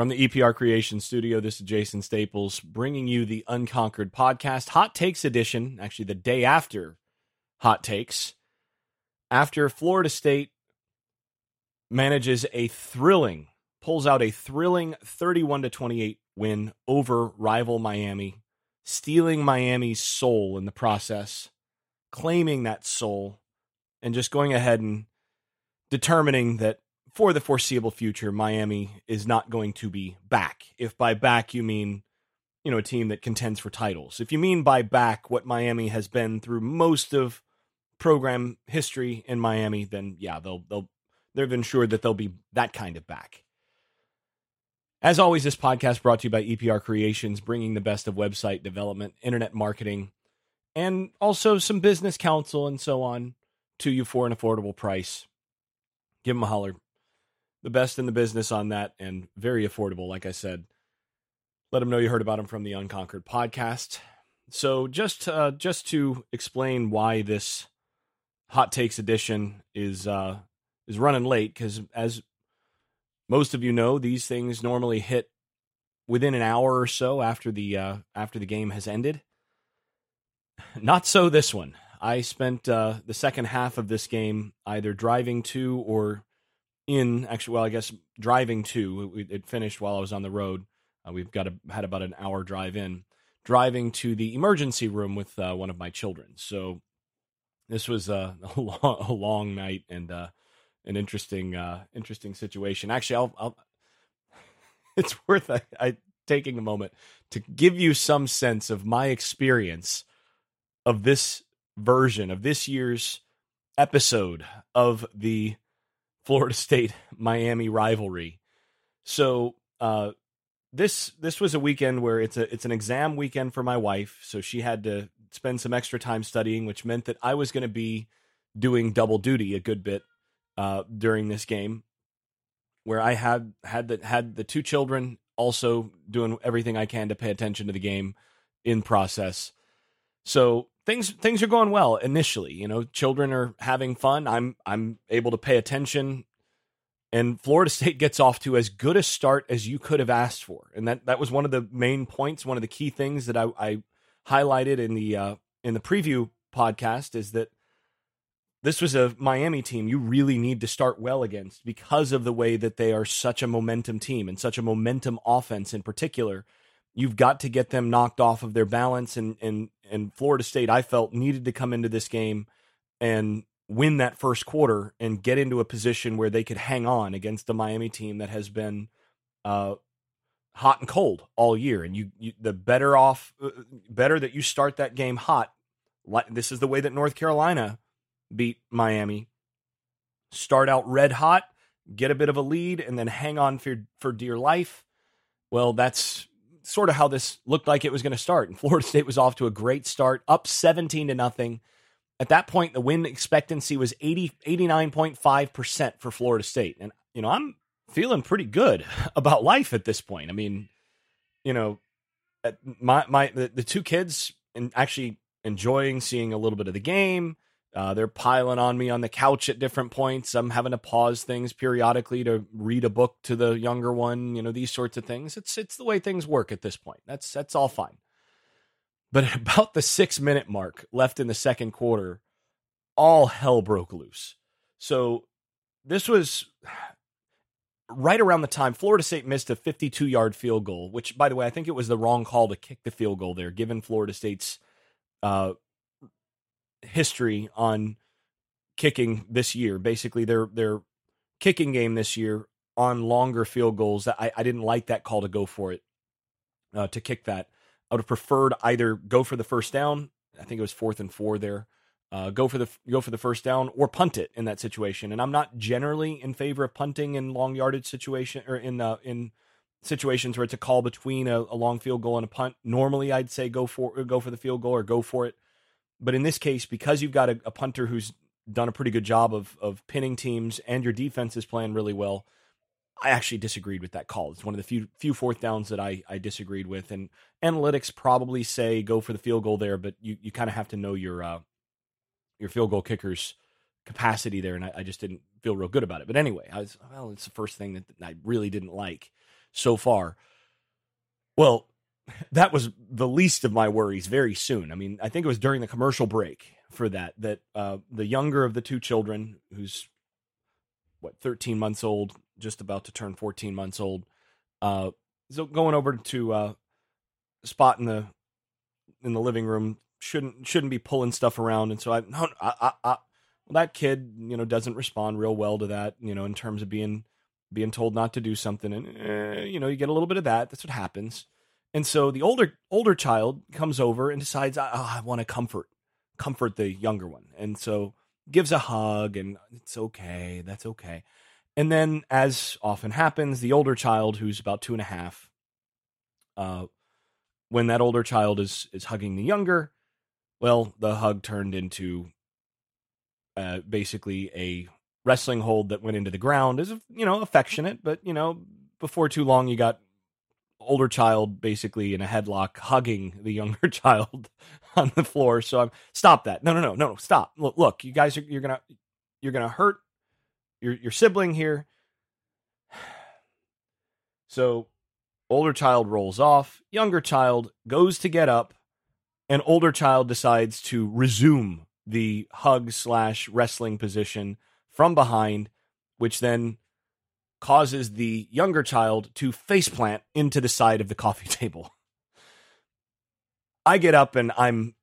From the EPR Creation Studio, this is Jason Staples bringing you the Unconquered podcast, Hot Takes edition, actually the day after Hot Takes. After Florida State manages a thrilling, pulls out a thrilling 31 to 28 win over rival Miami, stealing Miami's soul in the process, claiming that soul, and just going ahead and determining that for the foreseeable future, Miami is not going to be back. If by back you mean, you know, a team that contends for titles. If you mean by back what Miami has been through most of program history in Miami, then yeah, they'll they'll they've ensured that they'll be that kind of back. As always, this podcast brought to you by EPR Creations, bringing the best of website development, internet marketing, and also some business counsel and so on to you for an affordable price. Give them a holler the best in the business on that and very affordable, like I said. Let them know you heard about them from the Unconquered podcast. So just uh, just to explain why this hot takes edition is uh, is running late, because as most of you know, these things normally hit within an hour or so after the uh, after the game has ended. Not so this one. I spent uh, the second half of this game either driving to or in actually well i guess driving to it, it finished while i was on the road. Uh, we've got a, had about an hour drive in driving to the emergency room with uh, one of my children. So this was uh, a, long, a long night and uh, an interesting uh, interesting situation. Actually i'll, I'll it's worth I, I, taking a moment to give you some sense of my experience of this version of this year's episode of the Florida State Miami rivalry. So uh, this this was a weekend where it's a it's an exam weekend for my wife, so she had to spend some extra time studying, which meant that I was going to be doing double duty a good bit uh, during this game, where I had had the had the two children also doing everything I can to pay attention to the game in process. So things things are going well initially. You know, children are having fun. I'm I'm able to pay attention, and Florida State gets off to as good a start as you could have asked for. And that that was one of the main points, one of the key things that I, I highlighted in the uh, in the preview podcast is that this was a Miami team you really need to start well against because of the way that they are such a momentum team and such a momentum offense in particular You've got to get them knocked off of their balance, and and and Florida State, I felt needed to come into this game and win that first quarter and get into a position where they could hang on against the Miami team that has been uh, hot and cold all year. And you, you, the better off, uh, better that you start that game hot. This is the way that North Carolina beat Miami. Start out red hot, get a bit of a lead, and then hang on for for dear life. Well, that's sort of how this looked like it was going to start. And Florida State was off to a great start, up 17 to nothing. At that point, the win expectancy was 80, 89.5% for Florida State. And, you know, I'm feeling pretty good about life at this point. I mean, you know, my, my, the, the two kids and actually enjoying seeing a little bit of the game. Uh, they're piling on me on the couch at different points. I'm having to pause things periodically to read a book to the younger one. You know these sorts of things. It's it's the way things work at this point. That's that's all fine. But at about the six minute mark left in the second quarter, all hell broke loose. So this was right around the time Florida State missed a 52 yard field goal, which, by the way, I think it was the wrong call to kick the field goal there, given Florida State's uh, history on kicking this year. Basically, their their kicking game this year on longer field goals. I, I didn't like that call to go for it uh, to kick that. I would have preferred either go for the first down. I think it was fourth and four there. Uh, go for the go for the first down or punt it in that situation. And I'm not generally in favor of punting in long yardage situation or in uh, in situations where it's a call between a, a, long field goal and a punt. Normally, I'd say go for go for the field goal or go for it. But in this case, because you've got a, a punter who's done a pretty good job of of pinning teams and your defense is playing really well, I actually disagreed with that call. It's one of the few few fourth downs that I, I disagreed with. And analytics probably say go for the field goal there, but you, you kind of have to know your uh, your field goal kicker's capacity there, and I, I, just didn't feel real good about it. But anyway, I was well, it's the first thing that I really didn't like. so far. Well, that was the least of my worries very soon. I mean, I think it was during the commercial break for that that uh, the younger of the two children, who's what 13 months old, just about to turn 14 months old, uh, so going over to uh, spot in the in the living room shouldn't shouldn't be pulling stuff around, and so I no I, I, I well, that kid you know doesn't respond real well to that you know in terms of being being told not to do something, and eh, you know you get a little bit of that. That's what happens. And so the older older child comes over and decides, oh, I want to comfort comfort the younger one, and so gives a hug, and it's okay, that's okay. And then, as often happens, the older child, who's about two and a half, uh, when that older child is is hugging the younger, well, the hug turned into uh, basically a wrestling hold that went into the ground. Is you know affectionate, but you know before too long you got older child basically in a headlock hugging the younger child on the floor. So I'm stop that. No, no, no, no, stop. Look, look, you guys are you're gonna you're gonna hurt your your sibling here. So older child rolls off, younger child goes to get up, and older child decides to resume the hug slash wrestling position from behind, which then causes the younger child to faceplant into the side of the coffee table. I get up and I'm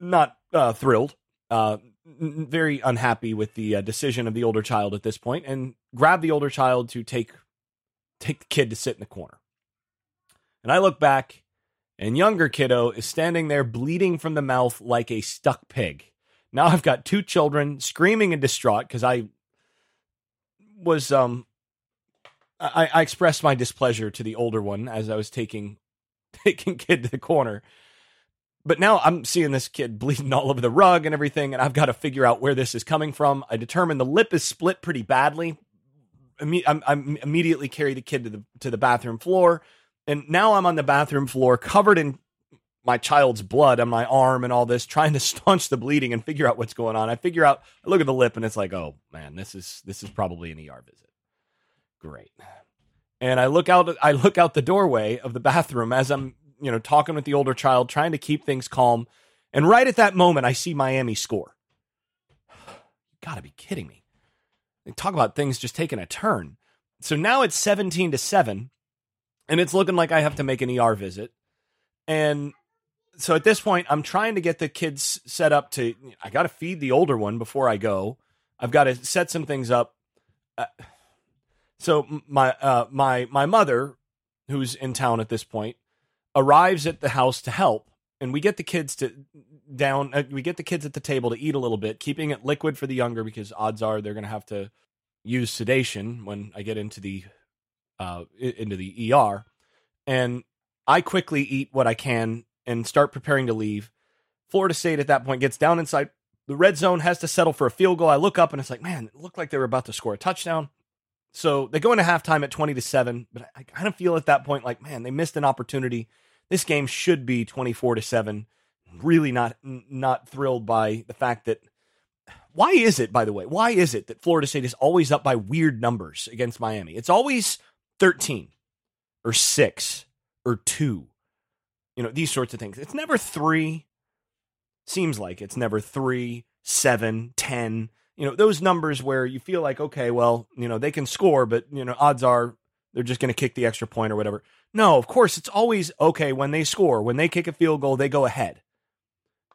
not uh, thrilled, uh, very unhappy with the uh, decision of the older child at this point, and grab the older child to take take the kid to sit in the corner. And I look back, and younger kiddo is standing there bleeding from the mouth like a stuck pig. Now I've got two children screaming and distraught because I was um I, I expressed my displeasure to the older one as I was taking taking kid to the corner. But now I'm seeing this kid bleeding all over the rug and everything, and I've got to figure out where this is coming from. I determine the lip is split pretty badly. I'm, I'm immediately carry the kid to the to the bathroom floor, and now I'm on the bathroom floor covered in my child's blood on my arm and all this, trying to staunch the bleeding and figure out what's going on. I figure out, I look at the lip, and it's like, oh man, this is this is probably an ER visit. Great. And I look out I look out the doorway of the bathroom as I'm, you know, talking with the older child, trying to keep things calm. And right at that moment, I see Miami score. You gotta be kidding me. They talk about things just taking a turn. So now it's 17 to 7, and it's looking like I have to make an ER visit. And so at this point, I'm trying to get the kids set up to. I got to feed the older one before I go. I've got to set some things up. Uh, so my uh, my my mother, who's in town at this point, arrives at the house to help, and we get the kids to down. Uh, we get the kids at the table to eat a little bit, keeping it liquid for the younger because odds are they're going to have to use sedation when I get into the uh, into the ER, and I quickly eat what I can and start preparing to leave. Florida State at that point gets down inside the red zone, has to settle for a field goal. I look up and it's like, man, it looked like they were about to score a touchdown. So they go into halftime at 20 to 7, but I kind of feel at that point like, man, they missed an opportunity. This game should be 24 to 7. Really not not thrilled by the fact that why is it, by the way, why is it that Florida State is always up by weird numbers against Miami? It's always 13 or 6 or 2 you know, these sorts of things. It's never three. Seems like it's never three, seven, ten. You know, those numbers where you feel like, okay, well, you know, they can score, but you know, odds are they're just going to kick the extra point or whatever. No, of course, it's always okay when they score, when they kick a field goal, they go ahead.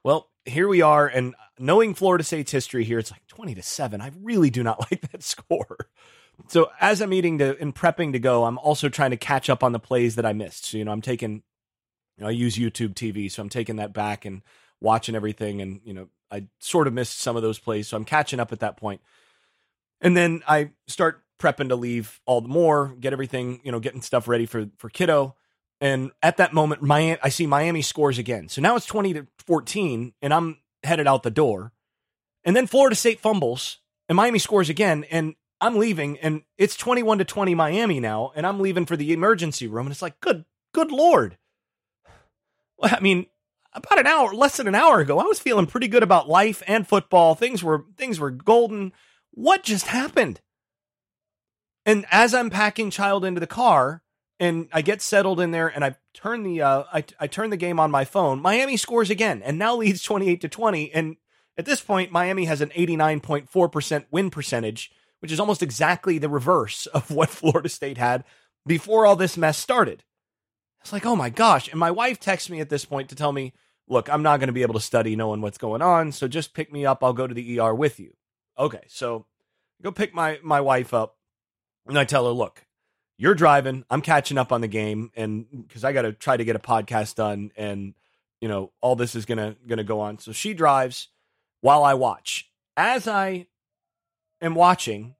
Well, here we are, and knowing Florida State's history here, it's like twenty to seven. I really do not like that score. So as I'm eating to and prepping to go, I'm also trying to catch up on the plays that I missed. So you know, I'm taking you know, I use YouTube TV, so I'm taking that back and watching everything. And you know, I sort of missed some of those plays, so I'm catching up at that point. And then I start prepping to leave all the more, get everything, you know, getting stuff ready for for kiddo. And at that moment, Miami, I see Miami scores again. So now it's 20 to 14, and I'm headed out the door. And then Florida State fumbles, and Miami scores again, and I'm leaving, and it's 21 to 20 Miami now, and I'm leaving for the emergency room. And it's like, good, good Lord. I mean, about an hour, less than an hour ago, I was feeling pretty good about life and football. Things were things were golden. What just happened? And as I'm packing child into the car, and I get settled in there and I turn the uh, I, I turn the game on my phone. Miami scores again and now leads 28 to 20 and at this point Miami has an 89.4% win percentage, which is almost exactly the reverse of what Florida State had before all this mess started. It's like, "Oh my gosh." And my wife texts me at this point to tell me, "Look, I'm not going to be able to study knowing what's going on, so just pick me up. I'll go to the ER with you." Okay, so go pick my my wife up and I tell her, "Look, you're driving. I'm catching up on the game, and because I got to try to get a podcast done, and you know all this is gonna gonna go on. So she drives while I watch. As I am watching,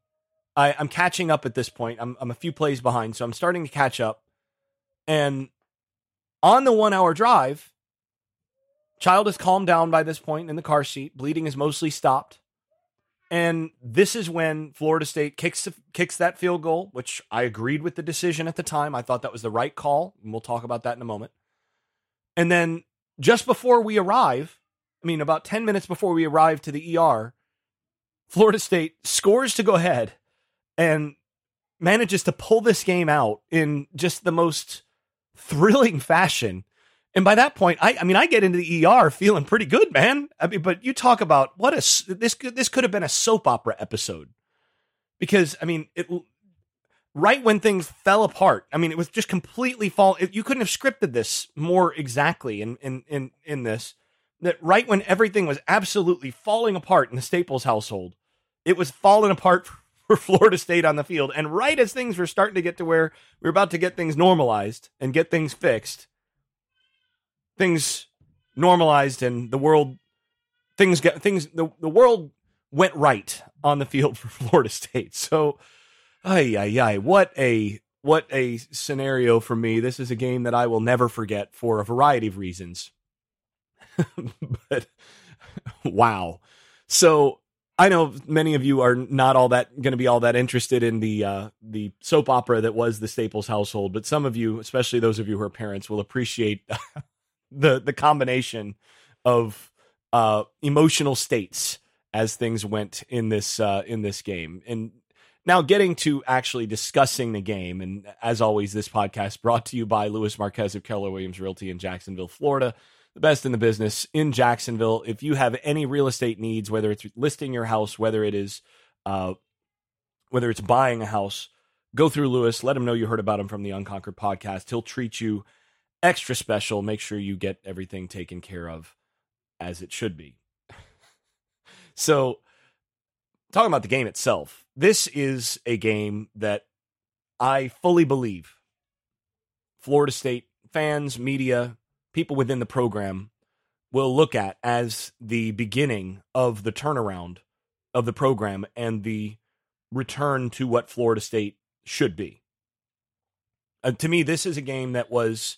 I, I'm catching up at this point. I'm I'm a few plays behind, so I'm starting to catch up. And on the one hour drive, child is calmed down by this point in the car seat. Bleeding is mostly stopped. And this is when Florida State kicks kicks that field goal, which I agreed with the decision at the time. I thought that was the right call, and we'll talk about that in a moment. And then just before we arrive, I mean about 10 minutes before we arrive to the ER, Florida State scores to go ahead and manages to pull this game out in just the most thrilling fashion and by that point, I, I mean, I get into the ER feeling pretty good, man. I mean, but you talk about what a this this could have been a soap opera episode because I mean, it right when things fell apart. I mean, it was just completely fall. It, you couldn't have scripted this more exactly in in in in this. That right when everything was absolutely falling apart in the Staples household, it was falling apart for Florida State on the field. And right as things were starting to get to where we were about to get things normalized and get things fixed things normalized and the world things get things the, the world went right on the field for Florida State. So ay ay ay what a what a scenario for me. This is a game that I will never forget for a variety of reasons. but wow. So I know many of you are not all that going to be all that interested in the uh, the soap opera that was the Staples household, but some of you, especially those of you who are parents, will appreciate the the combination of uh, emotional states as things went in this uh, in this game. And now getting to actually discussing the game, and as always, this podcast brought to you by Louis Marquez of Keller Williams Realty in Jacksonville, Florida. The best in the business in Jacksonville. If you have any real estate needs, whether it's listing your house, whether it is uh, whether it's buying a house, go through Lewis. Let him know you heard about him from the Unconquered podcast. He'll treat you extra special. Make sure you get everything taken care of as it should be. so, talking about the game itself, this is a game that I fully believe Florida State fans, media, people within the program will look at as the beginning of the turnaround of the program and the return to what Florida State should be. Uh, to me, this is a game that was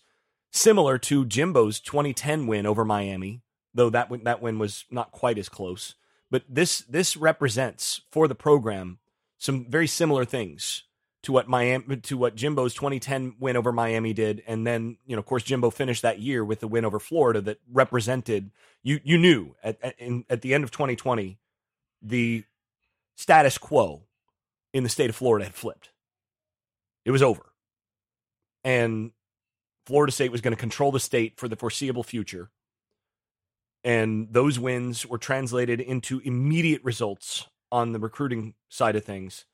similar to Jimbo's 2010 win over Miami, though that that win was not quite as close. But this this represents for the program some very similar things to what Miami to what Jimbo's 2010 win over Miami did, and then you know, of course, Jimbo finished that year with the win over Florida that represented you. You knew at at, in, at the end of 2020 the status quo in the state of Florida had flipped. It was over, and Florida State was going to control the state for the foreseeable future. And those wins were translated into immediate results on the recruiting side of things.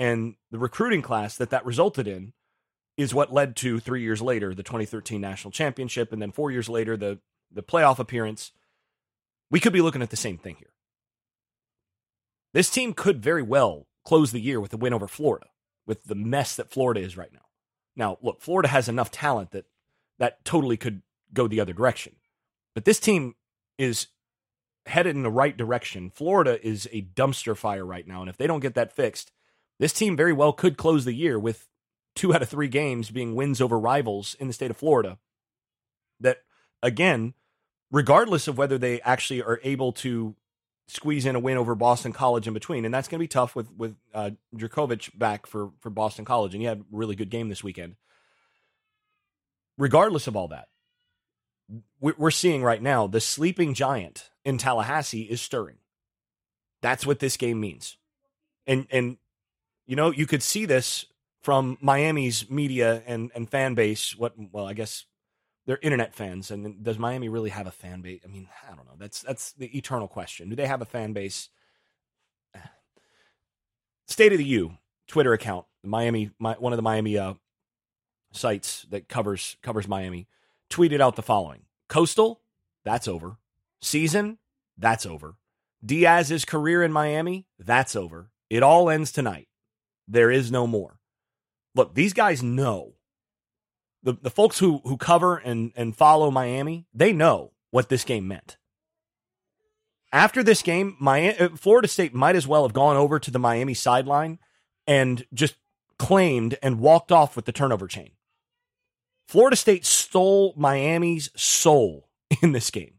And the recruiting class that that resulted in is what led to three years later the 2013 national championship, and then four years later the the playoff appearance. We could be looking at the same thing here. This team could very well close the year with a win over Florida, with the mess that Florida is right now. Now, look, Florida has enough talent that that totally could go the other direction. But this team is headed in the right direction. Florida is a dumpster fire right now. And if they don't get that fixed, this team very well could close the year with two out of three games being wins over rivals in the state of Florida. That, again, regardless of whether they actually are able to squeeze in a win over Boston College in between, and that's going to be tough with with uh, back for for Boston College, and he had a really good game this weekend regardless of all that, we're seeing right now the sleeping giant in Tallahassee is stirring. That's what this game means. And and you know, you could see this from Miami's media and, and fan base. What? Well, I guess they're internet fans. And does Miami really have a fan base? I mean, I don't know. That's that's the eternal question. Do they have a fan base? State of the U Twitter account, Miami, my, one of the Miami uh, sites that covers covers Miami, tweeted out the following: Coastal, that's over. Season, that's over. Diaz's career in Miami, that's over. It all ends tonight. There is no more. Look, these guys know. The the folks who who cover and and follow Miami, they know what this game meant. After this game, Miami, uh, Florida State might as well have gone over to the Miami sideline and just claimed and walked off with the turnover chain. Florida State stole Miami's soul in this game.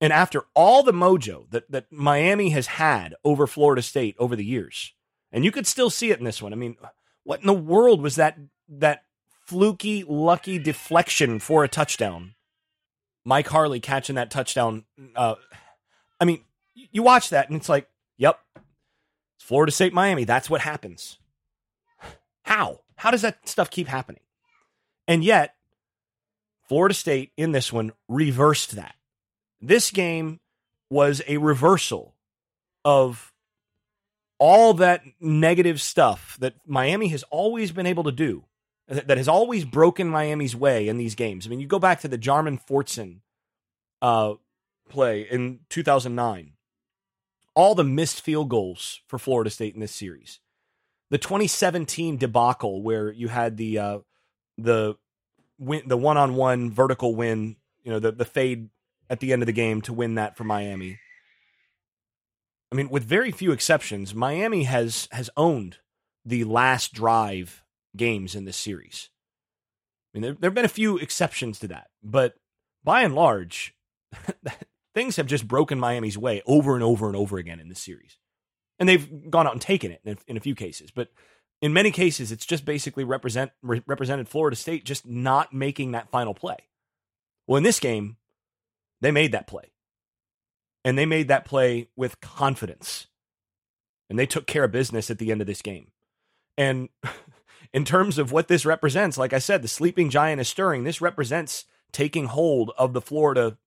And after all the mojo that, that Miami has had over Florida State over the years, and you could still see it in this one. I mean, what in the world was that that fluky, lucky deflection for a touchdown? Mike Harley catching that touchdown. Uh, I mean, you watch that and it's like, yep, it's Florida State, Miami. That's what happens. How? How does that stuff keep happening? And yet, Florida State in this one reversed that. This game was a reversal of all that negative stuff that Miami has always been able to do, that has always broken Miami's way in these games. I mean, you go back to the Jarmon Fortson uh, play in 2009, all the missed field goals for Florida State in this series. The 2017 debacle where you had the uh, the win, the one on one vertical win, you know, the the fade at the end of the game to win that for Miami. I mean, with very few exceptions, Miami has has owned the last drive games in this series. I mean, there, there have been a few exceptions to that, but by and large, things have just broken Miami's way over and over and over again in this series. And they've gone out and taken it in a, in a few cases, but in many cases, it's just basically represent re- represented Florida State just not making that final play. Well, in this game, they made that play. And they made that play with confidence. And they took care of business at the end of this game. And in terms of what this represents, like I said, the sleeping giant is stirring. This represents taking hold of the Florida,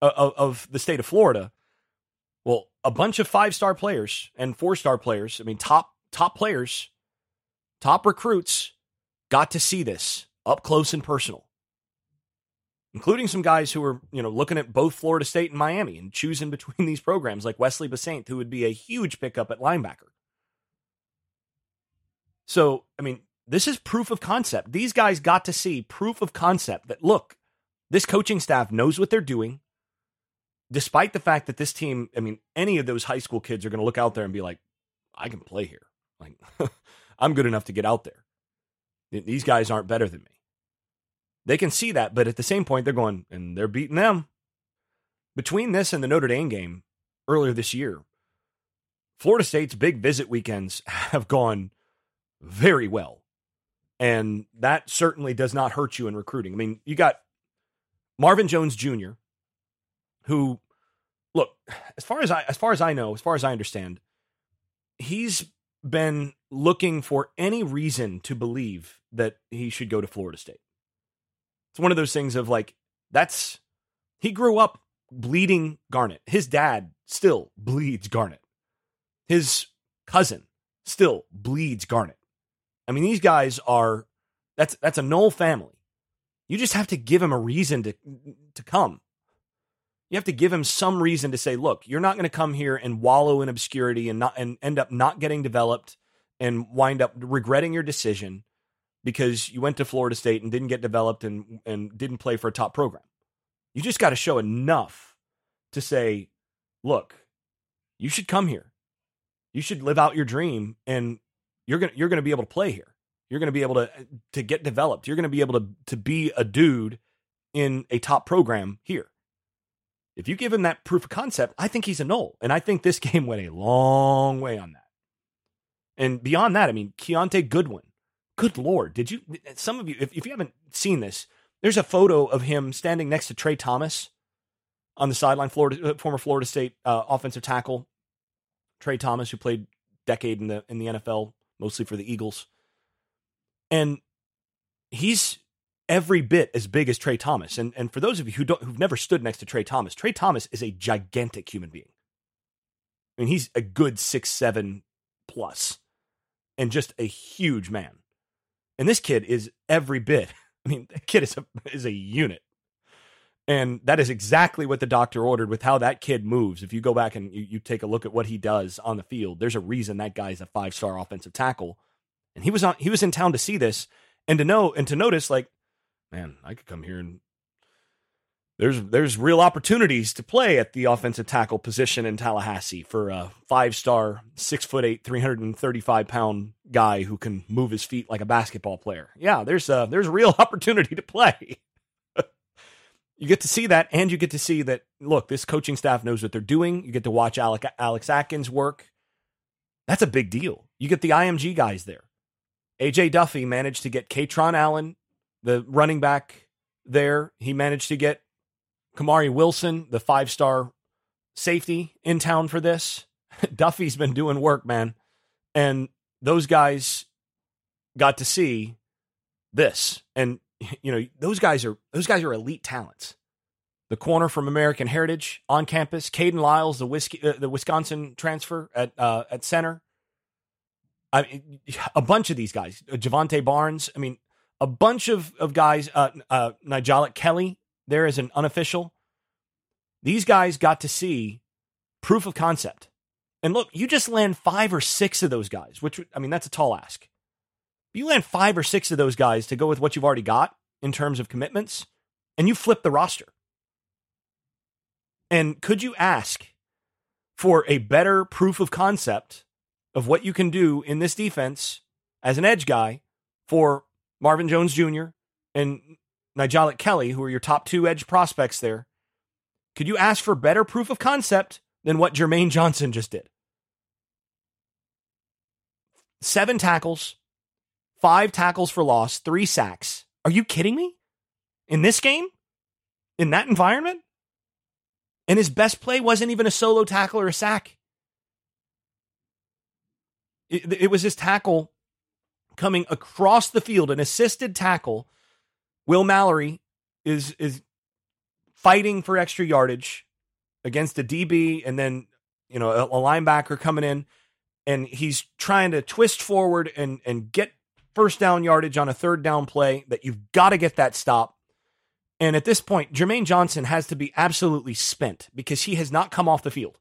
uh, of, of the state of Florida. Well, a bunch of five star players and four star players, I mean, top, top players, top recruits got to see this up close and personal including some guys who were, you know, looking at both Florida State and Miami and choosing between these programs, like Wesley Bissainthe, who would be a huge pickup at linebacker. So, I mean, this is proof of concept. These guys got to see proof of concept that look, this coaching staff knows what they're doing. Despite the fact that this team, I mean, any of those high school kids are going to look out there and be like, I can play here. Like, I'm good enough to get out there. These guys aren't better than me. They can see that, but at the same point, they're going and they're beating them. Between this and the Notre Dame game earlier this year, Florida State's big visit weekends have gone very well. And that certainly does not hurt you in recruiting. I mean, you got Marvin Jones Jr., who, look, as far as I as far as I know, as far as I understand, he's been looking for any reason to believe that he should go to Florida State. It's one of those things of like, that's, he grew up bleeding Garnet. His dad still bleeds Garnet. His cousin still bleeds Garnet. I mean, these guys are, that's, that's a Nole family. You just have to give him a reason to, to come. You have to give him some reason to say, look, you're not going to come here and wallow in obscurity and not, and end up not getting developed and wind up regretting your decision because you went to Florida State and didn't get developed and, and didn't play for a top program. You just got to show enough to say, look, you should come here. You should live out your dream and you're going to you're going to be able to play here. You're going to be able to to get developed. You're going to be able to to be a dude in a top program here. If you give him that proof of concept, I think he's a Nole. And I think this game went a long way on that. And beyond that, I mean, Kiyaunta Goodwin, Good Lord. Did you, some of you, if, if you haven't seen this, there's a photo of him standing next to Tra Thomas on the sideline, Florida, uh, former Florida State uh, offensive tackle, Tra Thomas, who played decade in the, in the NFL, mostly for the Eagles. And he's every bit as big as Tra Thomas. And and for those of you who don't who've never stood next to Tra Thomas, Tra Thomas is a gigantic human being. I mean, he's a good six seven plus, and just a huge man. And this kid is every bit. I mean, the kid is a is a unit. And that is exactly what the doctor ordered with how that kid moves. If you go back and you, you take a look at what he does on the field, there's a reason that guy's a five star offensive tackle. And he was on he was in town to see this and to know and to notice like man, I could come here and there's there's real opportunities to play at the offensive tackle position in Tallahassee for a five star, six foot eight, three hundred and thirty five pound guy who can move his feet like a basketball player. Yeah, there's a there's a real opportunity to play. you get to see that, and you get to see that. Look, this coaching staff knows what they're doing. You get to watch Alec, Alex Atkins work. That's a big deal. You get the IMG guys there. AJ Duffy managed to get Kaytron Allen the running back there. He managed to get Kamari Wilson, the five star safety, in town for this. Duffy's been doing work, man. And those guys got to see this. And you know, those guys are those guys are elite talents. The corner from American Heritage on campus, Kayden Lyles, the whiskey, uh, the Wisconsin transfer at uh, at center. I mean, a bunch of these guys, Jovantae Barnes. I mean, a bunch of, of guys, uh, uh, Nyjalik Kelly there as an unofficial. These guys got to see proof of concept. And look, you just land five or six of those guys, which, I mean, that's a tall ask. You land five or six of those guys to go with what you've already got in terms of commitments, and you flip the roster. And could you ask for a better proof of concept of what you can do in this defense as an edge guy for Marvin Jones Jr. and Nyjalik Kelly, who are your top two edge prospects there, could you ask for better proof of concept than what Jermaine Johnson just did? Seven tackles, five tackles for loss, three sacks. Are you kidding me? In this game? In that environment? And his best play wasn't even a solo tackle or a sack. It, it was his tackle coming across the field, an assisted tackle. Will Mallory is is fighting for extra yardage against a DB and then you know a, a linebacker coming in and he's trying to twist forward and and get first down yardage on a third down play that you've got to get that stop. And at this point, Jermaine Johnson has to be absolutely spent because he has not come off the field.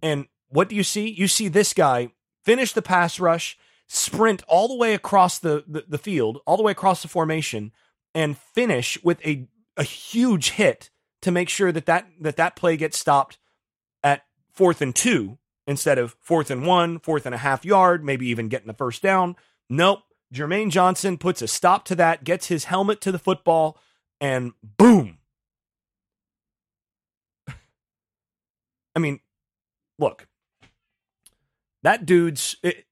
And what do you see? You see this guy finish the pass rush, sprint all the way across the, the, the field, all the way across the formation, and finish with a, a huge hit to make sure that that, that that play gets stopped at fourth and two instead of fourth and one, fourth and a half yard, maybe even getting the first down. Nope. Jermaine Johnson puts a stop to that, gets his helmet to the football, and boom. I mean, look, that dude's it,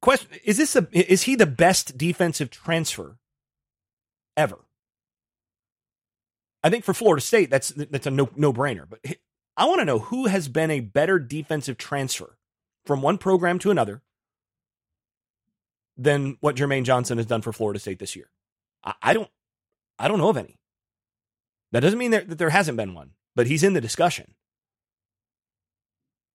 question is this a is he the best defensive transfer ever? I think for Florida State, that's that's a no no brainer. But I want to know who has been a better defensive transfer from one program to another than what Jermaine Johnson has done for Florida State this year. I, I don't I don't know of any. That doesn't mean that there hasn't been one, but he's in the discussion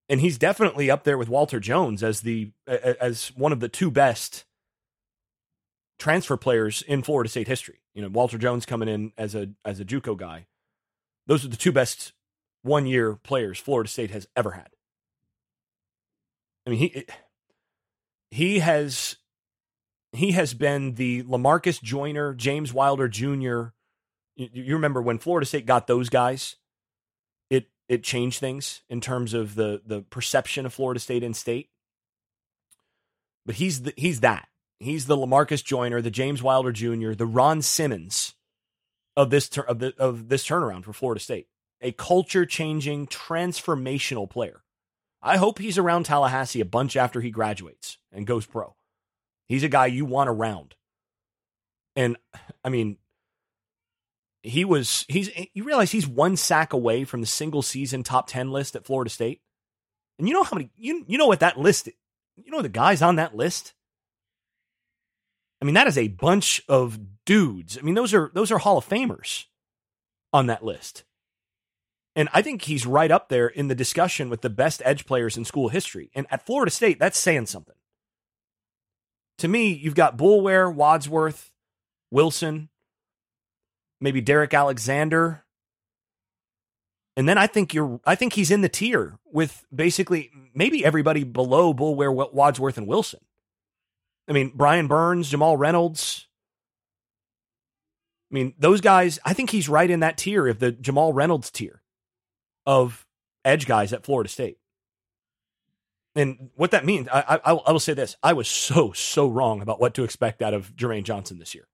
and he's definitely up there with Walter Jones as the as one of the two best transfer players in Florida State history. You know, Walter Jones coming in as a as a JUCO guy. Those are the two best one year players Florida State has ever had. I mean, he he has he has been the Lamarcus Joyner, James Wilder Jr. You, you remember when Florida State got those guys? It changed things in terms of the the perception of Florida State in state. But he's the, he's that. He's the Lamarcus Joyner, the James Wilder Jr., the Ron Simmons of this ter- of, the, of this turnaround for Florida State. A culture changing, transformational player. I hope he's around Tallahassee a bunch after he graduates and goes pro. He's a guy you want around. And I mean, he was he's you realize he's one sack away from the single season top 10 list at Florida State. And you know how many you you know what that list you know the guys on that list? I mean, that is a bunch of dudes. I mean, those are those are Hall of Famers on that list. And I think he's right up there in the discussion with the best edge players in school history. And at Florida State, that's saying something. To me, you've got Boulware, Wadsworth, Wilson, maybe Derrick Alexander. And then I think you're I think he's in the tier with basically maybe everybody below Boulware, Wadsworth, and Wilson. I mean, Brian Burns, Jamal Reynolds. I mean, those guys, I think he's right in that tier of the Jamal Reynolds tier of edge guys at Florida State. And what that means, I, I, I will say this: I was so so wrong about what to expect out of Jermaine Johnson this year.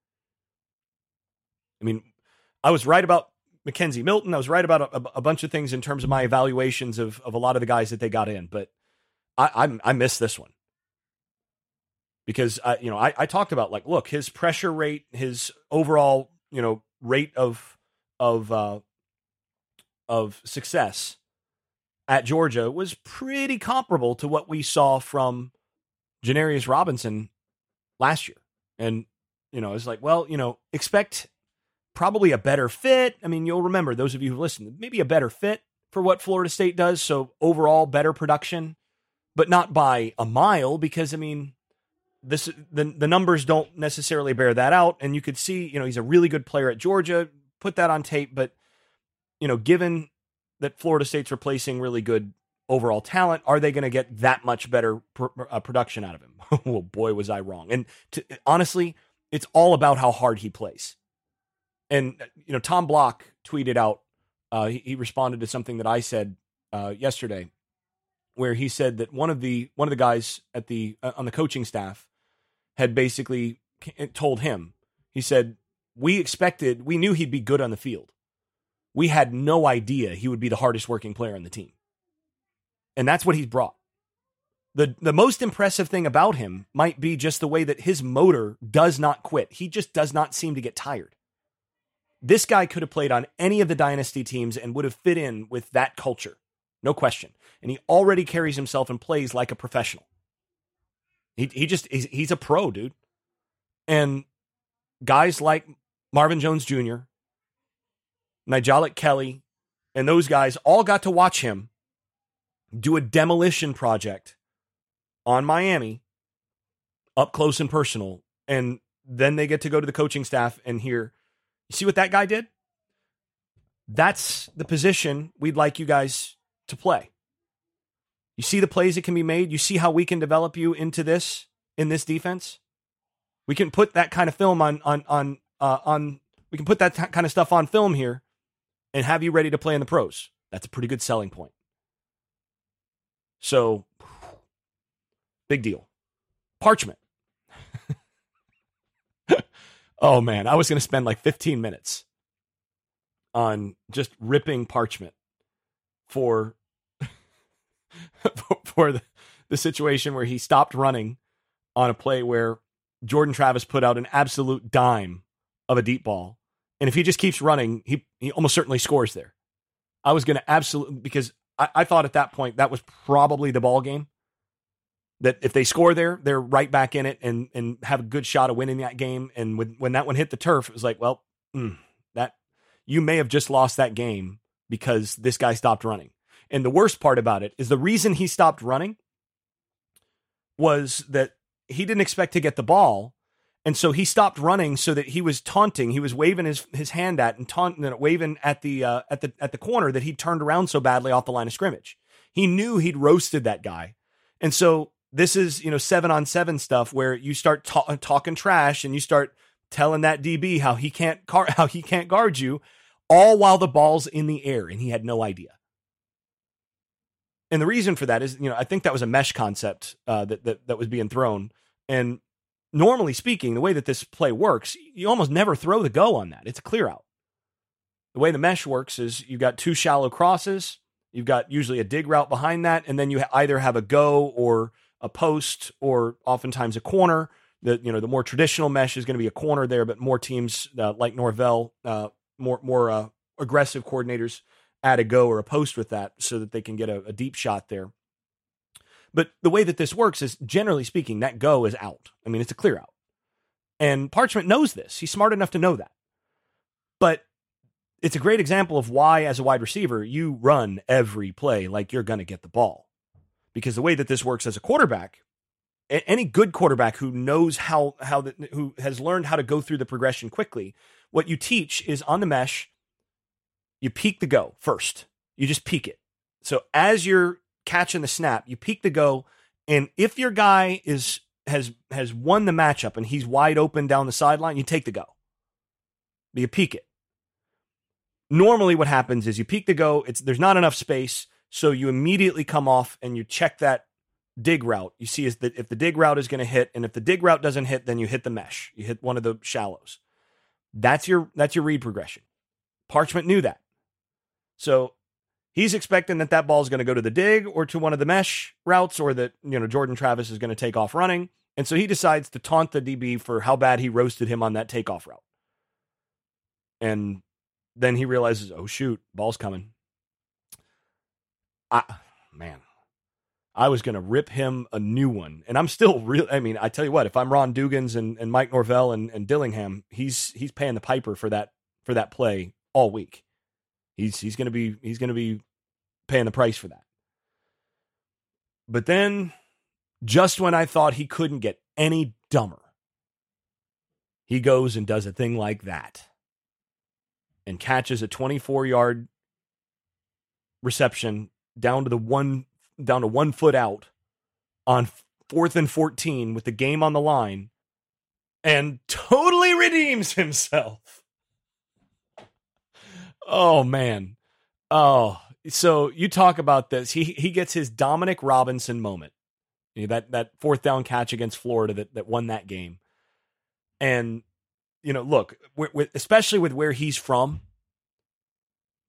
I mean, I was right about McKenzie Milton. I was right about a, a, bunch of things in terms of my evaluations of of a lot of the guys that they got in, but I I, I missed this one because I you know I, I talked about like look his pressure rate, his overall you know rate of of uh, of success at Georgia was pretty comparable to what we saw from Janarius Robinson last year. And, you know, it's like, well, you know, expect probably a better fit. I mean, you'll remember those of you who listened, maybe a better fit for what Florida State does. So overall better production, but not by a mile because I mean, this the the numbers don't necessarily bear that out. And you could see, you know, he's a really good player at Georgia. Put that on tape, but you know, given that Florida State's replacing really good overall talent, are they going to get that much better pr- uh, production out of him? well, boy, was I wrong. And to, honestly, it's all about how hard he plays. And you know, Tom Block tweeted out. Uh, he, he, responded to something that I said uh, yesterday, where he said that one of the one of the guys at the uh, on the coaching staff had basically told him. He said, "We expected, we knew he'd be good on the field we had no idea he would be the hardest working player on the team. And that's what he's brought. The the most impressive thing about him might be just the way that his motor does not quit. He just does not seem to get tired. This guy could have played on any of the dynasty teams and would have fit in with that culture. No question. And he already carries himself and plays like a professional. He he just he's, he's a pro, dude. And guys like Marvin Jones Jr., Nyjalik Kelly, and those guys all got to watch him do a demolition project on Miami up close and personal. And then they get to go to the coaching staff and hear, you see what that guy did? That's the position we'd like you guys to play. You see the plays that can be made. You see how we can develop you into this in this defense. We can put that kind of film on on on uh, on. We can put that t- kind of stuff on film here and have you ready to play in the pros. That's a pretty good selling point. So, big deal. Parchment. Oh man, I was going to spend like 15 minutes on just ripping Parchment for for the, the situation where he stopped running on a play where Jordan Travis put out an absolute dime of a deep ball and if he just keeps running, he, he almost certainly scores there. I was going to absolutely, because I, I thought at that point that was probably the ball game. That if they score there, they're right back in it and and have a good shot of winning that game. And when when that one hit the turf, it was like, well, mm, that you may have just lost that game because this guy stopped running. And the worst part about it is the reason he stopped running was that he didn't expect to get the ball and so he stopped running so that he was taunting. He was waving his, his hand at and taunting and waving at the uh, at the at the corner that he turned around so badly off the line of scrimmage. He knew he'd roasted that guy, and so this is you know seven on seven stuff where you start ta- talking trash and you start telling that DB how he can't car- how he can't guard you, all while the ball's in the air and he had no idea. And the reason for that is, you know, I think that was a mesh concept uh, that, that that was being thrown, and normally speaking, the way that this play works, you almost never throw the go on that. It's a clear out. The way the mesh works is you've got two shallow crosses, you've got usually a dig route behind that, and then you either have a go or a post or oftentimes a corner. The you know the more traditional mesh is going to be a corner there, but more teams uh, like Norvell, uh, more more uh, aggressive coordinators add a go or a post with that so that they can get a, a deep shot there. But the way that this works is generally speaking, that go is out. I mean, it's a clear out. And Parchment knows this. He's smart enough to know that. But it's a great example of why, as a wide receiver, you run every play like you're going to get the ball. Because the way that this works as a quarterback, any good quarterback who knows how how the, who has learned how to go through the progression quickly, what you teach is on the mesh, you peek the go first. You just peek it. So as you're catching the snap, you peek the go, and if your guy is has has won the matchup and he's wide open down the sideline, you take the go. You peek it. Normally, what happens is you peek the go. It's there's not enough space, so you immediately come off and you check that dig route. You see is that if the dig route is going to hit, and if the dig route doesn't hit, then you hit the mesh. You hit one of the shallows. That's your that's your read progression. Parchment knew that, so he's expecting that that ball is going to go to the dig or to one of the mesh routes, or that you know Jordan Travis is going to take off running. And so he decides to taunt the DB for how bad he roasted him on that takeoff route. And then he realizes, oh shoot, ball's coming. I man, I was gonna rip him a new one. And I'm still real I mean, I tell you what, if I'm Ron Dugans and, and Mike Norvell and, and Dillingham, he's he's paying the piper for that for that play all week. He's he's gonna be he's gonna be paying the price for that. But then just when I thought he couldn't get any dumber, he goes and does a thing like that and catches a 24 yard reception down to the one down to one foot out on fourth and 14 with the game on the line and totally redeems himself. Oh man. Oh, so you talk about this. He he gets his Dominic Robinson moment. You know, that that fourth down catch against Florida that that won that game. And you know, look, especially with where he's from,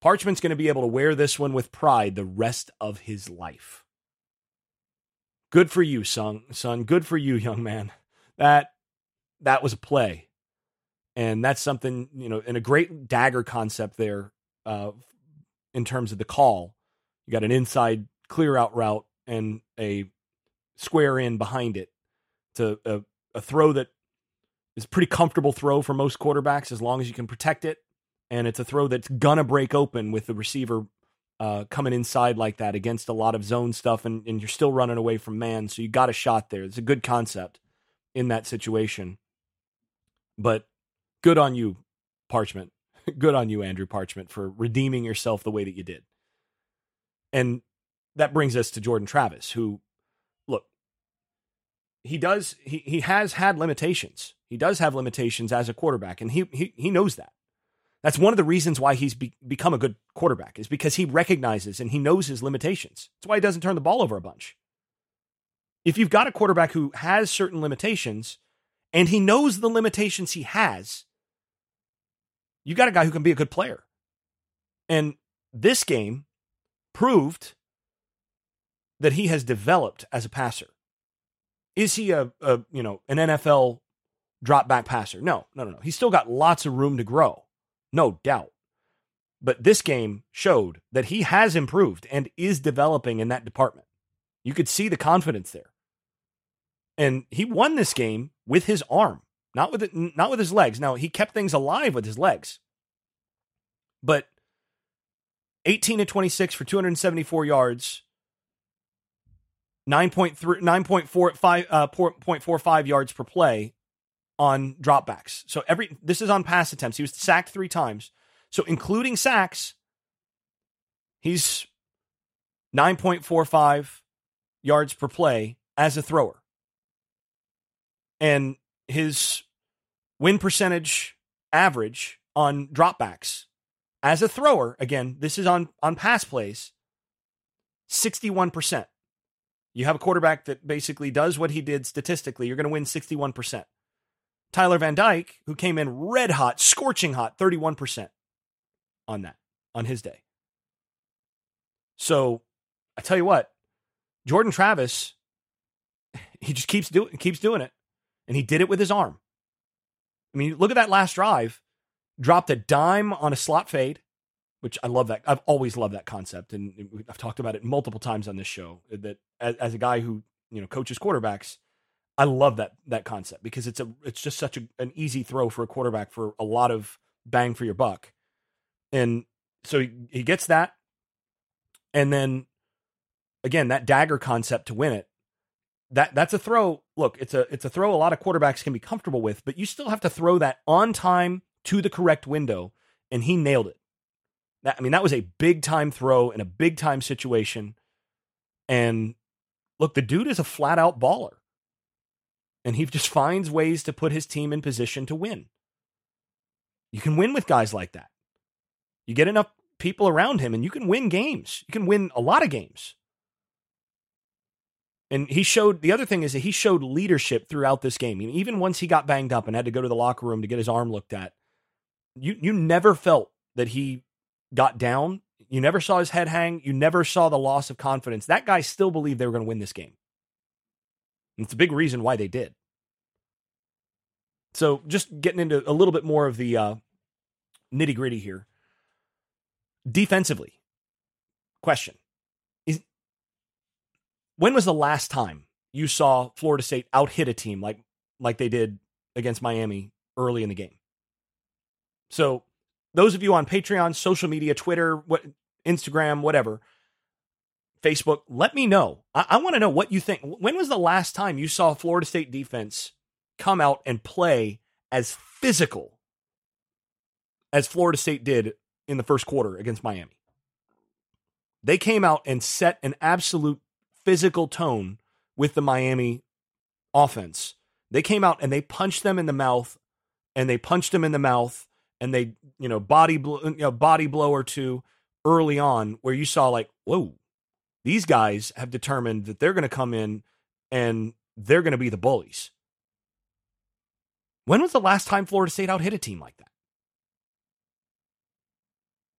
Parchment's going to be able to wear this one with pride the rest of his life. Good for you, son. Son, good for you, young man. That that was a play, and that's something you know, and a great dagger concept there, uh, in terms of the call. You got an inside clear out route and a square in behind it to a, a throw that is a pretty comfortable throw for most quarterbacks as long as you can protect it. And it's a throw that's gonna break open with the receiver uh, coming inside like that against a lot of zone stuff, and, and you're still running away from man. So you got a shot there. It's a good concept in that situation. But good on you, Parchment. good on you, Andrew Parchment, for redeeming yourself the way that you did. And that brings us to Jordan Travis, who look, he does he he has had limitations. He does have limitations as a quarterback, and he he he knows that. That's one of the reasons why he's be, become a good quarterback is because he recognizes and he knows his limitations. That's why he doesn't turn the ball over a bunch. If you've got a quarterback who has certain limitations and he knows the limitations he has, you've got a guy who can be a good player. And this game proved that he has developed as a passer. Is he a, a you know an NFL drop back passer? No, no, no, no. He's still got lots of room to grow, no doubt. But this game showed that he has improved and is developing in that department. You could see the confidence there. And he won this game with his arm, not with it, not with his legs. Now, he kept things alive with his legs. But 18 to 26 for 274 yards, 9.3 9.45 uh, 0.45 yards per play on dropbacks. So every this is on pass attempts. He was sacked 3 times. So including sacks, he's 9.45 yards per play as a thrower. And his win percentage average on dropbacks as a thrower, again, this is on on pass plays, 61%. You have a quarterback that basically does what he did statistically, you're going to win 61%. Tyler Van Dyke, who came in red hot, scorching hot, 31% on that, on his day. So I tell you what, Jordan Travis, he just keeps doing keeps doing it. And he did it with his arm. I mean, look at that last drive. Dropped a dime on a slot fade, which I love that. I've always loved that concept, and I've talked about it multiple times on this show. That as, as a guy who you know coaches quarterbacks, I love that that concept because it's a it's just such a, an easy throw for a quarterback for a lot of bang for your buck, and so he, he gets that, and then again that dagger concept to win it. That that's a throw. Look, it's a it's a throw a lot of quarterbacks can be comfortable with, but you still have to throw that on time to the correct window, and he nailed it. That, I mean, that was a big time throw in a big time situation. And look, the dude is a flat out baller. And he just finds ways to put his team in position to win. You can win with guys like that. You get enough people around him and you can win games. You can win a lot of games. And he showed the other thing is that he showed leadership throughout this game. Even once he got banged up and had to go to the locker room to get his arm looked at, you you never felt that he got down. You never saw his head hang. You never saw the loss of confidence. That guy still believed they were going to win this game. It's a big reason why they did. So, just getting into a little bit more of the uh, nitty gritty here. Defensively, question is when was the last time you saw Florida State out hit a team like like they did against Miami early in the game? So those of you on Patreon, social media, Twitter, what, Instagram, whatever, Facebook, let me know. I, I want to know what you think. When was the last time you saw Florida State defense come out and play as physical as Florida State did in the first quarter against Miami? They came out and set an absolute physical tone with the Miami offense. They came out and they punched them in the mouth and they punched them in the mouth and they you know body blow you know body blow or two early on where you saw like whoa these guys have determined that they're going to come in and they're going to be the bullies. When was the last time florida state out hit a team like that?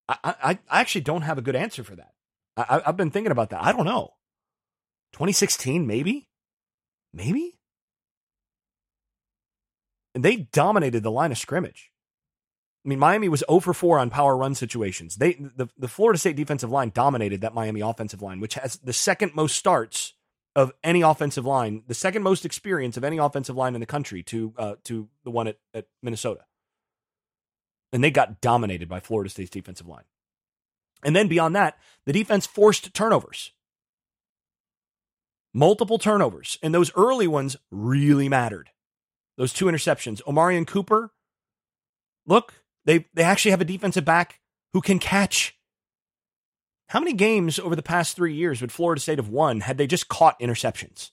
I, I, I actually don't have a good answer for that. I, i've been thinking about that. I don't know. 2016 maybe? Maybe? And they dominated the line of scrimmage I mean, Miami was 0 for 4 on power run situations. They the, the Florida State defensive line dominated that Miami offensive line, which has the second most starts of any offensive line, the second most experience of any offensive line in the country to uh, to the one at, at Minnesota. And they got dominated by Florida State's defensive line. And then beyond that, the defense forced turnovers. Multiple turnovers. And those early ones really mattered. Those two interceptions. Omarion Cooper, look, they they actually have a defensive back who can catch. How many games over the past three years would Florida State have won had they just caught interceptions?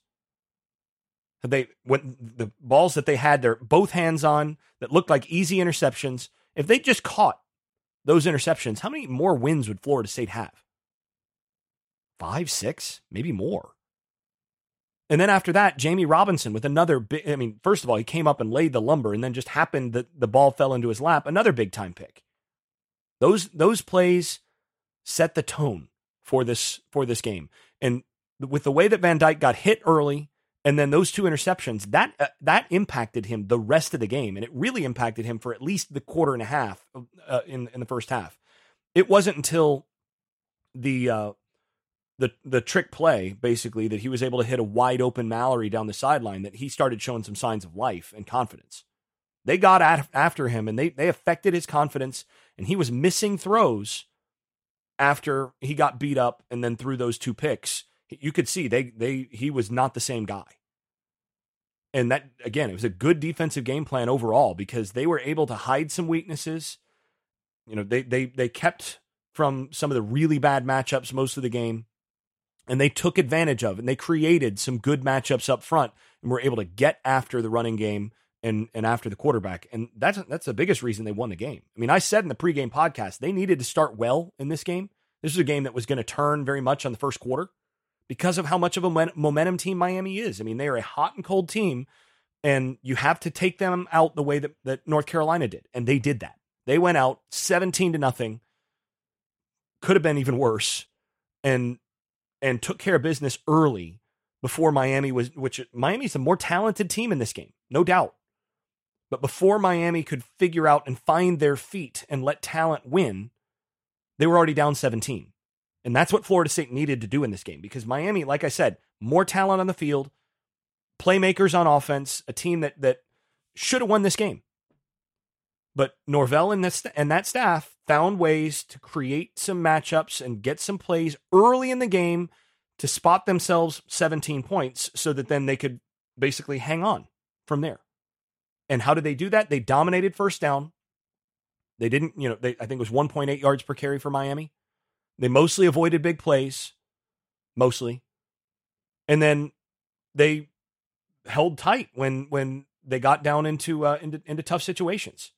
Had they when the balls that they had their both hands on that looked like easy interceptions? If they just caught those interceptions, how many more wins would Florida State have? Five, six, maybe more. And then after that, Jammie Robinson with another big, I mean, first of all, he came up and laid the lumber and then just happened that the ball fell into his lap, another big time pick. Those those plays set the tone for this for this game. And with the way that Van Dyke got hit early and then those two interceptions, that uh, that impacted him the rest of the game and it really impacted him for at least the quarter and a half uh, in in the first half. It wasn't until the uh, the the trick play basically that he was able to hit a wide open Mallory down the sideline that he started showing some signs of life and confidence. They got at, after him and they they affected his confidence and he was missing throws after he got beat up and then threw those two picks. You could see they they he was not the same guy. And that again, it was a good defensive game plan overall because they were able to hide some weaknesses. You know, they they they kept from some of the really bad matchups most of the game and they took advantage of it and they created some good matchups up front and were able to get after the running game and and after the quarterback and that's that's the biggest reason they won the game. I mean, I said in the pregame podcast they needed to start well in this game. This is a game that was going to turn very much on the first quarter because of how much of a momentum team Miami is. I mean, they are a hot and cold team and you have to take them out the way that, that North Carolina did and they did that. They went out 17 to nothing. Could have been even worse and and took care of business early before Miami was, which Miami's a more talented team in this game, no doubt. But before Miami could figure out and find their feet and let talent win, they were already down 17. And that's what Florida State needed to do in this game because Miami, like I said, more talent on the field, playmakers on offense, a team that that should have won this game. But Norvell and, this, and that staff found ways to create some matchups and get some plays early in the game to spot themselves 17 points so that then they could basically hang on from there. And how did they do that? They dominated first down. They didn't, you know, they, I think it was 1.8 yards per carry for Miami. They mostly avoided big plays, mostly. And then they held tight when when they got down into uh, into, into tough situations.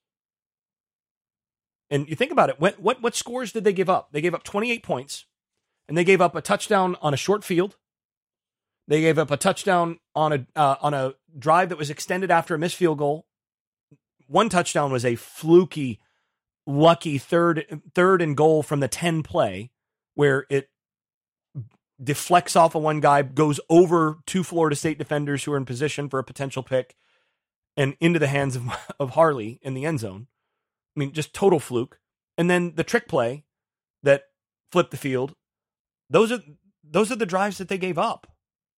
And you think about it, what, what what scores did they give up? They gave up 28 points, and they gave up a touchdown on a short field. They gave up a touchdown on a uh, on a drive that was extended after a missed field goal. One touchdown was a fluky, lucky third third and goal from the 10 play, where it deflects off of one guy, goes over two Florida State defenders who are in position for a potential pick, and into the hands of, of Harley in the end zone. I mean, just total fluke. And then the trick play that flipped the field. Those are those are the drives that they gave up.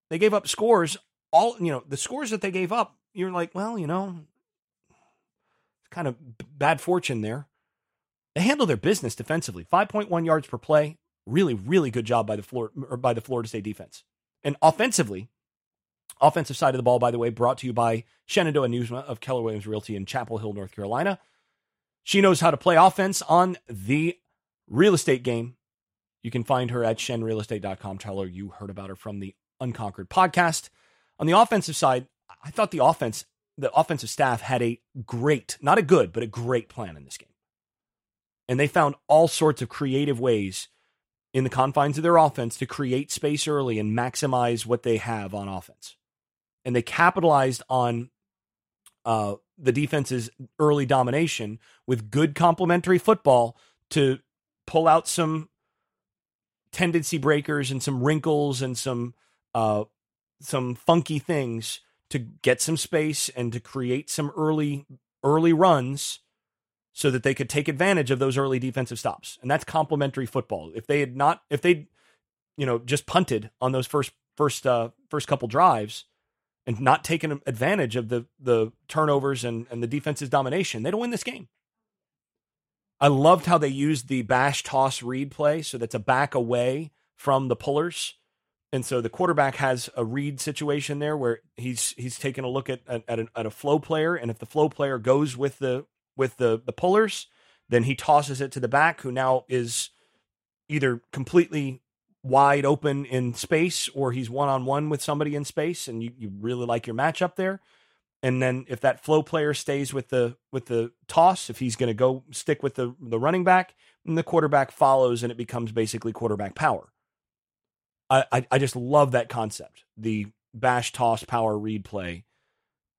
They gave up scores. All you know, the scores that they gave up. You're like, well, you know, it's kind of bad fortune there. They handle their business defensively. 5.1 yards per play. Really, really good job by the floor or by the Florida State defense. And offensively, offensive side of the ball, by the way, brought to you by Shenandoah Newsma of Keller Williams Realty in Chapel Hill, North Carolina. She knows how to play offense on the real estate game. You can find her at shenrealestate.com. Tell her you heard about her from the Unconquered podcast. On the offensive side, I thought the offense, the offensive staff had a great, not a good, but a great plan in this game. And they found all sorts of creative ways in the confines of their offense to create space early and maximize what they have on offense. And they capitalized on uh, the defense's early domination with good complementary football to pull out some tendency breakers and some wrinkles and some uh, some funky things to get some space and to create some early early runs so that they could take advantage of those early defensive stops. And that's complementary football. If they had not if they you know just punted on those first first uh, first couple drives, and not taking advantage of the the turnovers and, and the defense's domination, they don't win this game. I loved how they used the bash toss read play. So that's a back away from the pullers. And so the quarterback has a read situation there where he's he's taking a look at at, at, a, at a flow player, and if the flow player goes with the with the the pullers, then he tosses it to the back, who now is either completely wide open in space or he's one on one with somebody in space and you, you really like your matchup there. And then if that flow player stays with the with the toss, if he's to go stick with the the running back, and the quarterback follows, and it becomes basically quarterback power. I, I, I just love that concept, the bash toss power read play.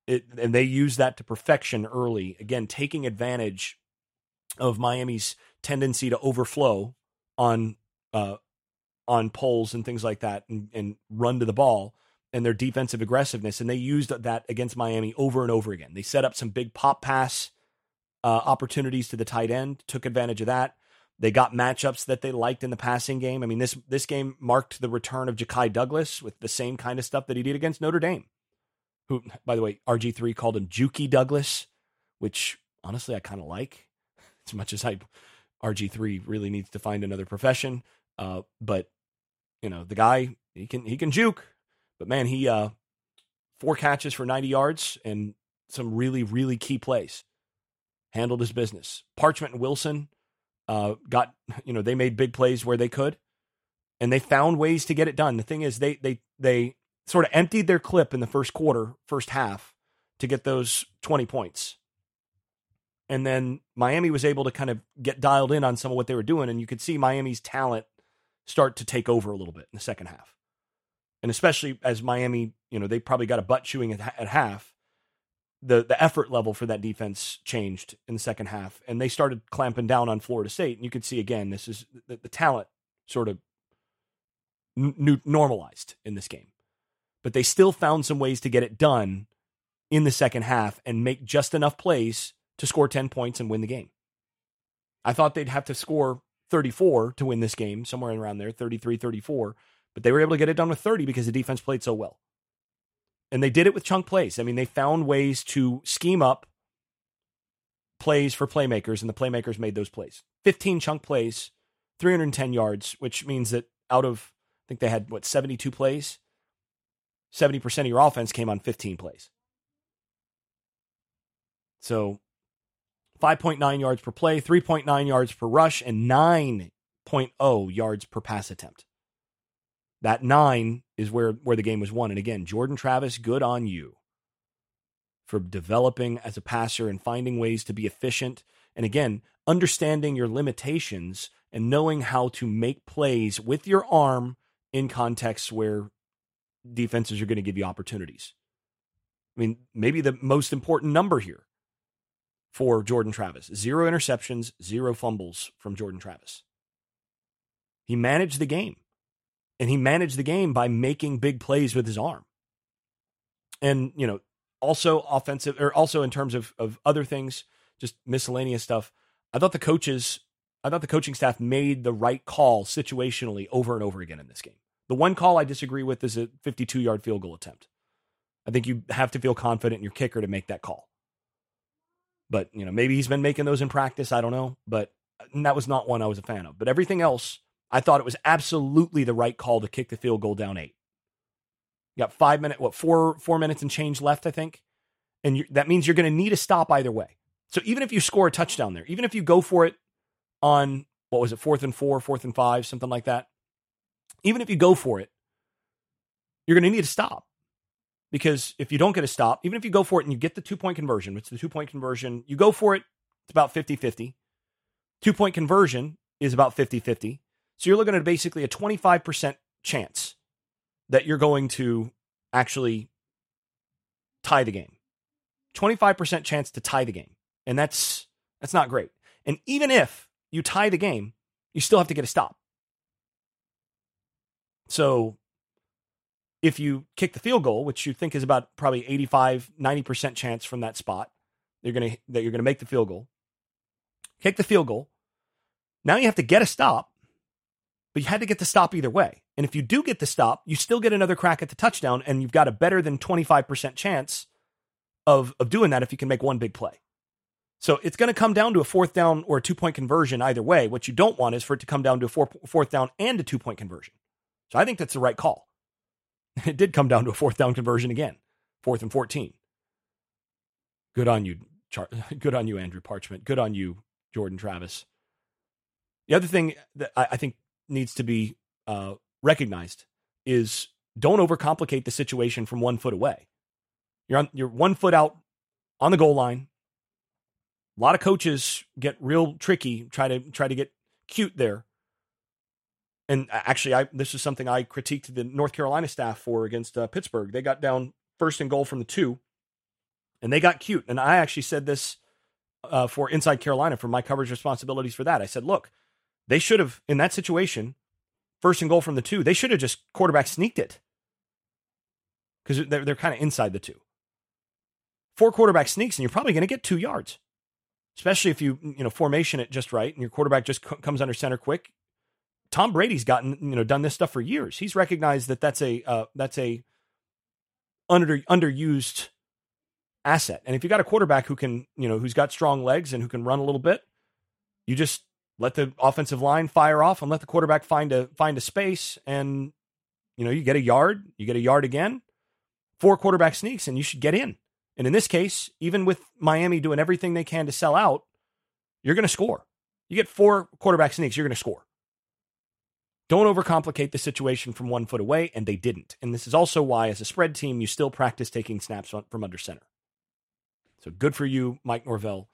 It, and they use that to perfection early. Again, taking advantage of Miami's tendency to overflow on uh, on poles and things like that and, and run to the ball and their defensive aggressiveness. And they used that against Miami over and over again. They set up some big pop pass uh, opportunities to the tight end, took advantage of that. They got matchups that they liked in the passing game. I mean, this this game marked the return of Ja'Khi Douglas with the same kind of stuff that he did against Notre Dame. Who, by the way, RG three called him Juki Douglas, which honestly I kind of like as much as I RG three really needs to find another profession. Uh, but you know, the guy he can he can juke, but man, he uh four catches for 90 yards and some really really key plays. Handled his business. Parchment and Wilson uh got you know, they made big plays where they could and they found ways to get it done. The thing is they they they sort of emptied their clip in the first quarter, first half to get those 20 points. And then Miami was able to kind of get dialed in on some of what they were doing and you could see Miami's talent start to take over a little bit in the second half. And especially as Miami, you know, they probably got a butt chewing at, at half. The the effort level for that defense changed in the second half, and they started clamping down on Florida State. And you could see again, this is the, the talent sort of n- normalized in this game, but they still found some ways to get it done in the second half and make just enough plays to score ten points and win the game. I thought they'd have to score 34 to win this game, somewhere around there, 33 34. But they were able to get it done with 30 because the defense played so well. And they did it with chunk plays. I mean, they found ways to scheme up plays for playmakers, and the playmakers made those plays. 15 chunk plays, 310 yards, which means that out of, I think they had, what, 72 plays? 70% of your offense came on 15 plays. So 5.9 yards per play, 3.9 yards per rush, and 9.0 yards per pass attempt. That nine is where, where the game was won. And again, Jordan Travis, good on you for developing as a passer and finding ways to be efficient. And again, understanding your limitations and knowing how to make plays with your arm in contexts where defenses are going to give you opportunities. I mean, maybe the most important number here for Jordan Travis zero interceptions, zero fumbles from Jordan Travis. He managed the game, and he managed the game by making big plays with his arm. And, you know, also offensive, or also in terms of, of other things, just miscellaneous stuff. I thought the coaches, I thought the coaching staff made the right call situationally over and over again in this game. The one call I disagree with is a 52 yard field goal attempt. I think you have to feel confident in your kicker to make that call. But, you know, maybe he's been making those in practice. I don't know. But uh, that was not one I was a fan of. But everything else, I thought it was absolutely the right call to kick the field goal down eight. You got five minutes, what, four, four minutes and change left, I think. And you, that means you're going to need a stop either way. So even if you score a touchdown there, even if you go for it on, what was it, fourth and four, fourth and five, something like that, even if you go for it, you're going to need a stop. Because if you don't get a stop, even if you go for it and you get the two point conversion, which the two point conversion, you go for it, it's about 50 50. Two point conversion is about 50 50. So you're looking at basically a 25% chance that you're going to actually tie the game. 25% chance to tie the game. And that's that's not great. And even if you tie the game, you still have to get a stop. So if you kick the field goal, which you think is about probably 85, 90% chance from that spot, you're gonna that you're gonna make the field goal. Kick the field goal. Now you have to get a stop, but you had to get the stop either way. And if you do get the stop, you still get another crack at the touchdown, and you've got a better than 25% chance of, of doing that if you can make one big play. So it's going to come down to a fourth down or a two point conversion either way. What you don't want is for it to come down to a four, fourth down and a two point conversion. So I think that's the right call. It did come down to a fourth down conversion again, fourth and 14. Good on you, Char- good on you, Andrew Parchment. Good on you, Jordan Travis. The other thing that I, think needs to be uh, recognized is don't overcomplicate the situation from one foot away. You're on you're one foot out on the goal line. A lot of coaches get real tricky, try to try to get cute there and actually, I this is something I critiqued the North Carolina staff for against uh, Pittsburgh. They got down first and goal from the two, and they got cute. And I actually said this uh, for Inside Carolina for my coverage responsibilities for that. I said, look, they should have in that situation, first and goal from the two. They should have just quarterback sneaked it because they're they're kind of inside the two. Four quarterback sneaks, and you're probably going to get two yards especially if you you know formation it just right and your quarterback just c- comes under center quick Tom Brady's gotten you know done this stuff for years. He's recognized that that's a uh, that's a under underused asset. And if you've got a quarterback who can you know who's got strong legs and who can run a little bit, you just let the offensive line fire off and let the quarterback find a find a space and you know you get a yard, you get a yard again, four quarterback sneaks and you should get in. And in this case, even with Miami doing everything they can to sell out, you're going to score. You get four quarterback sneaks, you're going to score. Don't overcomplicate the situation from one foot away, and they didn't. And this is also why, as a spread team, you still practice taking snaps from under center. So good for you, Mike Norvell.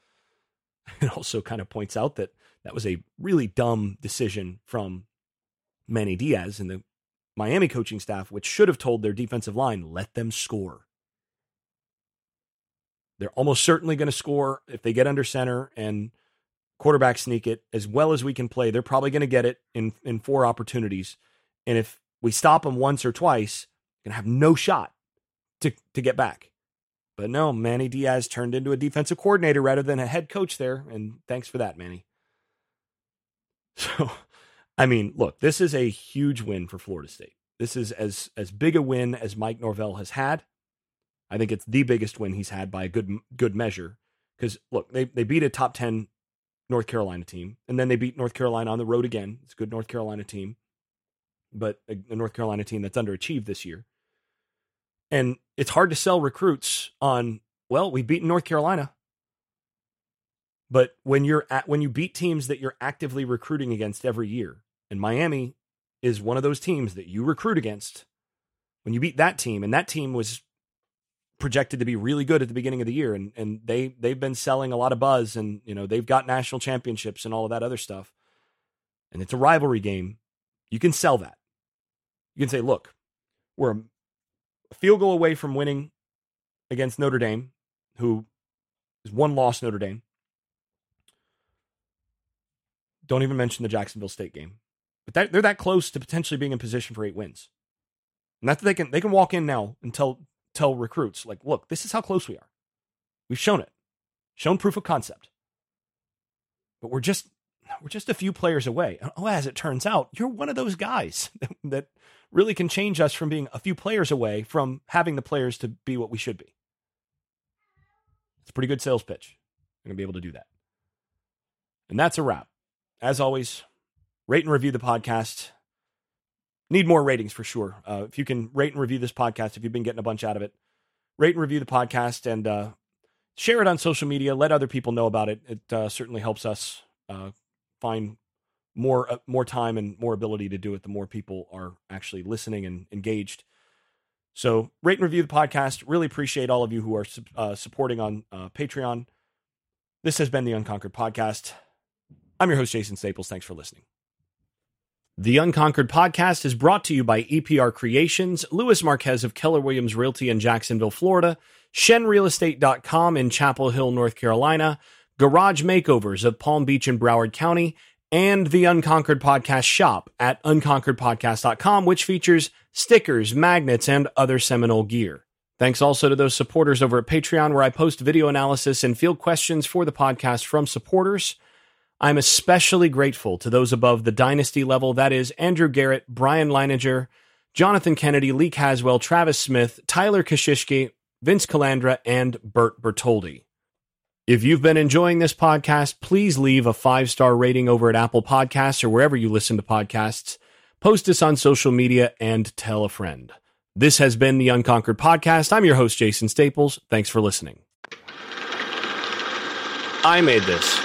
It also kind of points out that that was a really dumb decision from Manny Diaz and the Miami coaching staff, which should have told their defensive line, let them score. They're almost certainly going to score if they get under center and quarterback sneak it as well as we can play. They're probably going to get it in in four opportunities, and if we stop them once or twice, going to have no shot to to get back. But no, Manny Diaz turned into a defensive coordinator rather than a head coach there, and thanks for that, Manny. So, I mean, look, this is a huge win for Florida State. This is as as big a win as Mike Norvell has had. I think it's the biggest win he's had by a good good measure. Because look, they they beat a top ten North Carolina team, and then they beat North Carolina on the road again. It's a good North Carolina team, but a, a North Carolina team that's underachieved this year. And it's hard to sell recruits on well, we beat North Carolina. But when you're at when you beat teams that you're actively recruiting against every year, and Miami is one of those teams that you recruit against, when you beat that team, and that team was projected to be really good at the beginning of the year, and and they they've been selling a lot of buzz, and you know they've got national championships and all of that other stuff, and it's a rivalry game. You can sell that. You can say, look, we're a field goal away from winning against Notre Dame, who is one loss Notre Dame. Don't even mention the Jacksonville State game. But that, they're that close to potentially being in position for eight wins. Not that they can they can walk in now and tell recruits like, look, this is how close we are. We've shown it, shown proof of concept. But we're just we're just a few players away. Oh, as it turns out, you're one of those guys that really can change us from being a few players away from having the players to be what we should be. It's a pretty good sales pitch. You're going to be able to do that. And that's a wrap. As always, rate and review the podcast. Need more ratings for sure. Uh, if you can rate and review this podcast, if you've been getting a bunch out of it, rate and review the podcast and uh, share it on social media. Let other people know about it. It uh, certainly helps us uh, find more uh, more time and more ability to do it. The more people are actually listening and engaged. So rate and review the podcast. Really appreciate all of you who are uh, supporting on Patreon. This has been the Unconquered Podcast. I'm your host, Jason Staples. Thanks for listening. The Unconquered podcast is brought to you by EPR Creations, Lewis Marquez of Keller Williams Realty in Jacksonville, Florida, ShenRealEstate.com in Chapel Hill, North Carolina, Garage Makeovers of Palm Beach and Broward County, and the Unconquered Podcast shop at unconqueredpodcast.com, which features stickers, magnets, and other Seminole gear. Thanks also to those supporters over at Patreon, where I post video analysis and field questions for the podcast from supporters. I'm especially grateful to those above the dynasty level that is, Andrew Garrett, Brian Leininger, Jonathan Kennedy, Lee Caswell, Travis Smith, Tyler Kashishki, Vince Calandra, and Bert Bertoldi. If you've been enjoying this podcast, please leave a five star rating over at Apple Podcasts or wherever you listen to podcasts. Post us on social media and tell a friend. This has been the Unconquered Podcast. I'm your host, Jason Staples. Thanks for listening. I made this.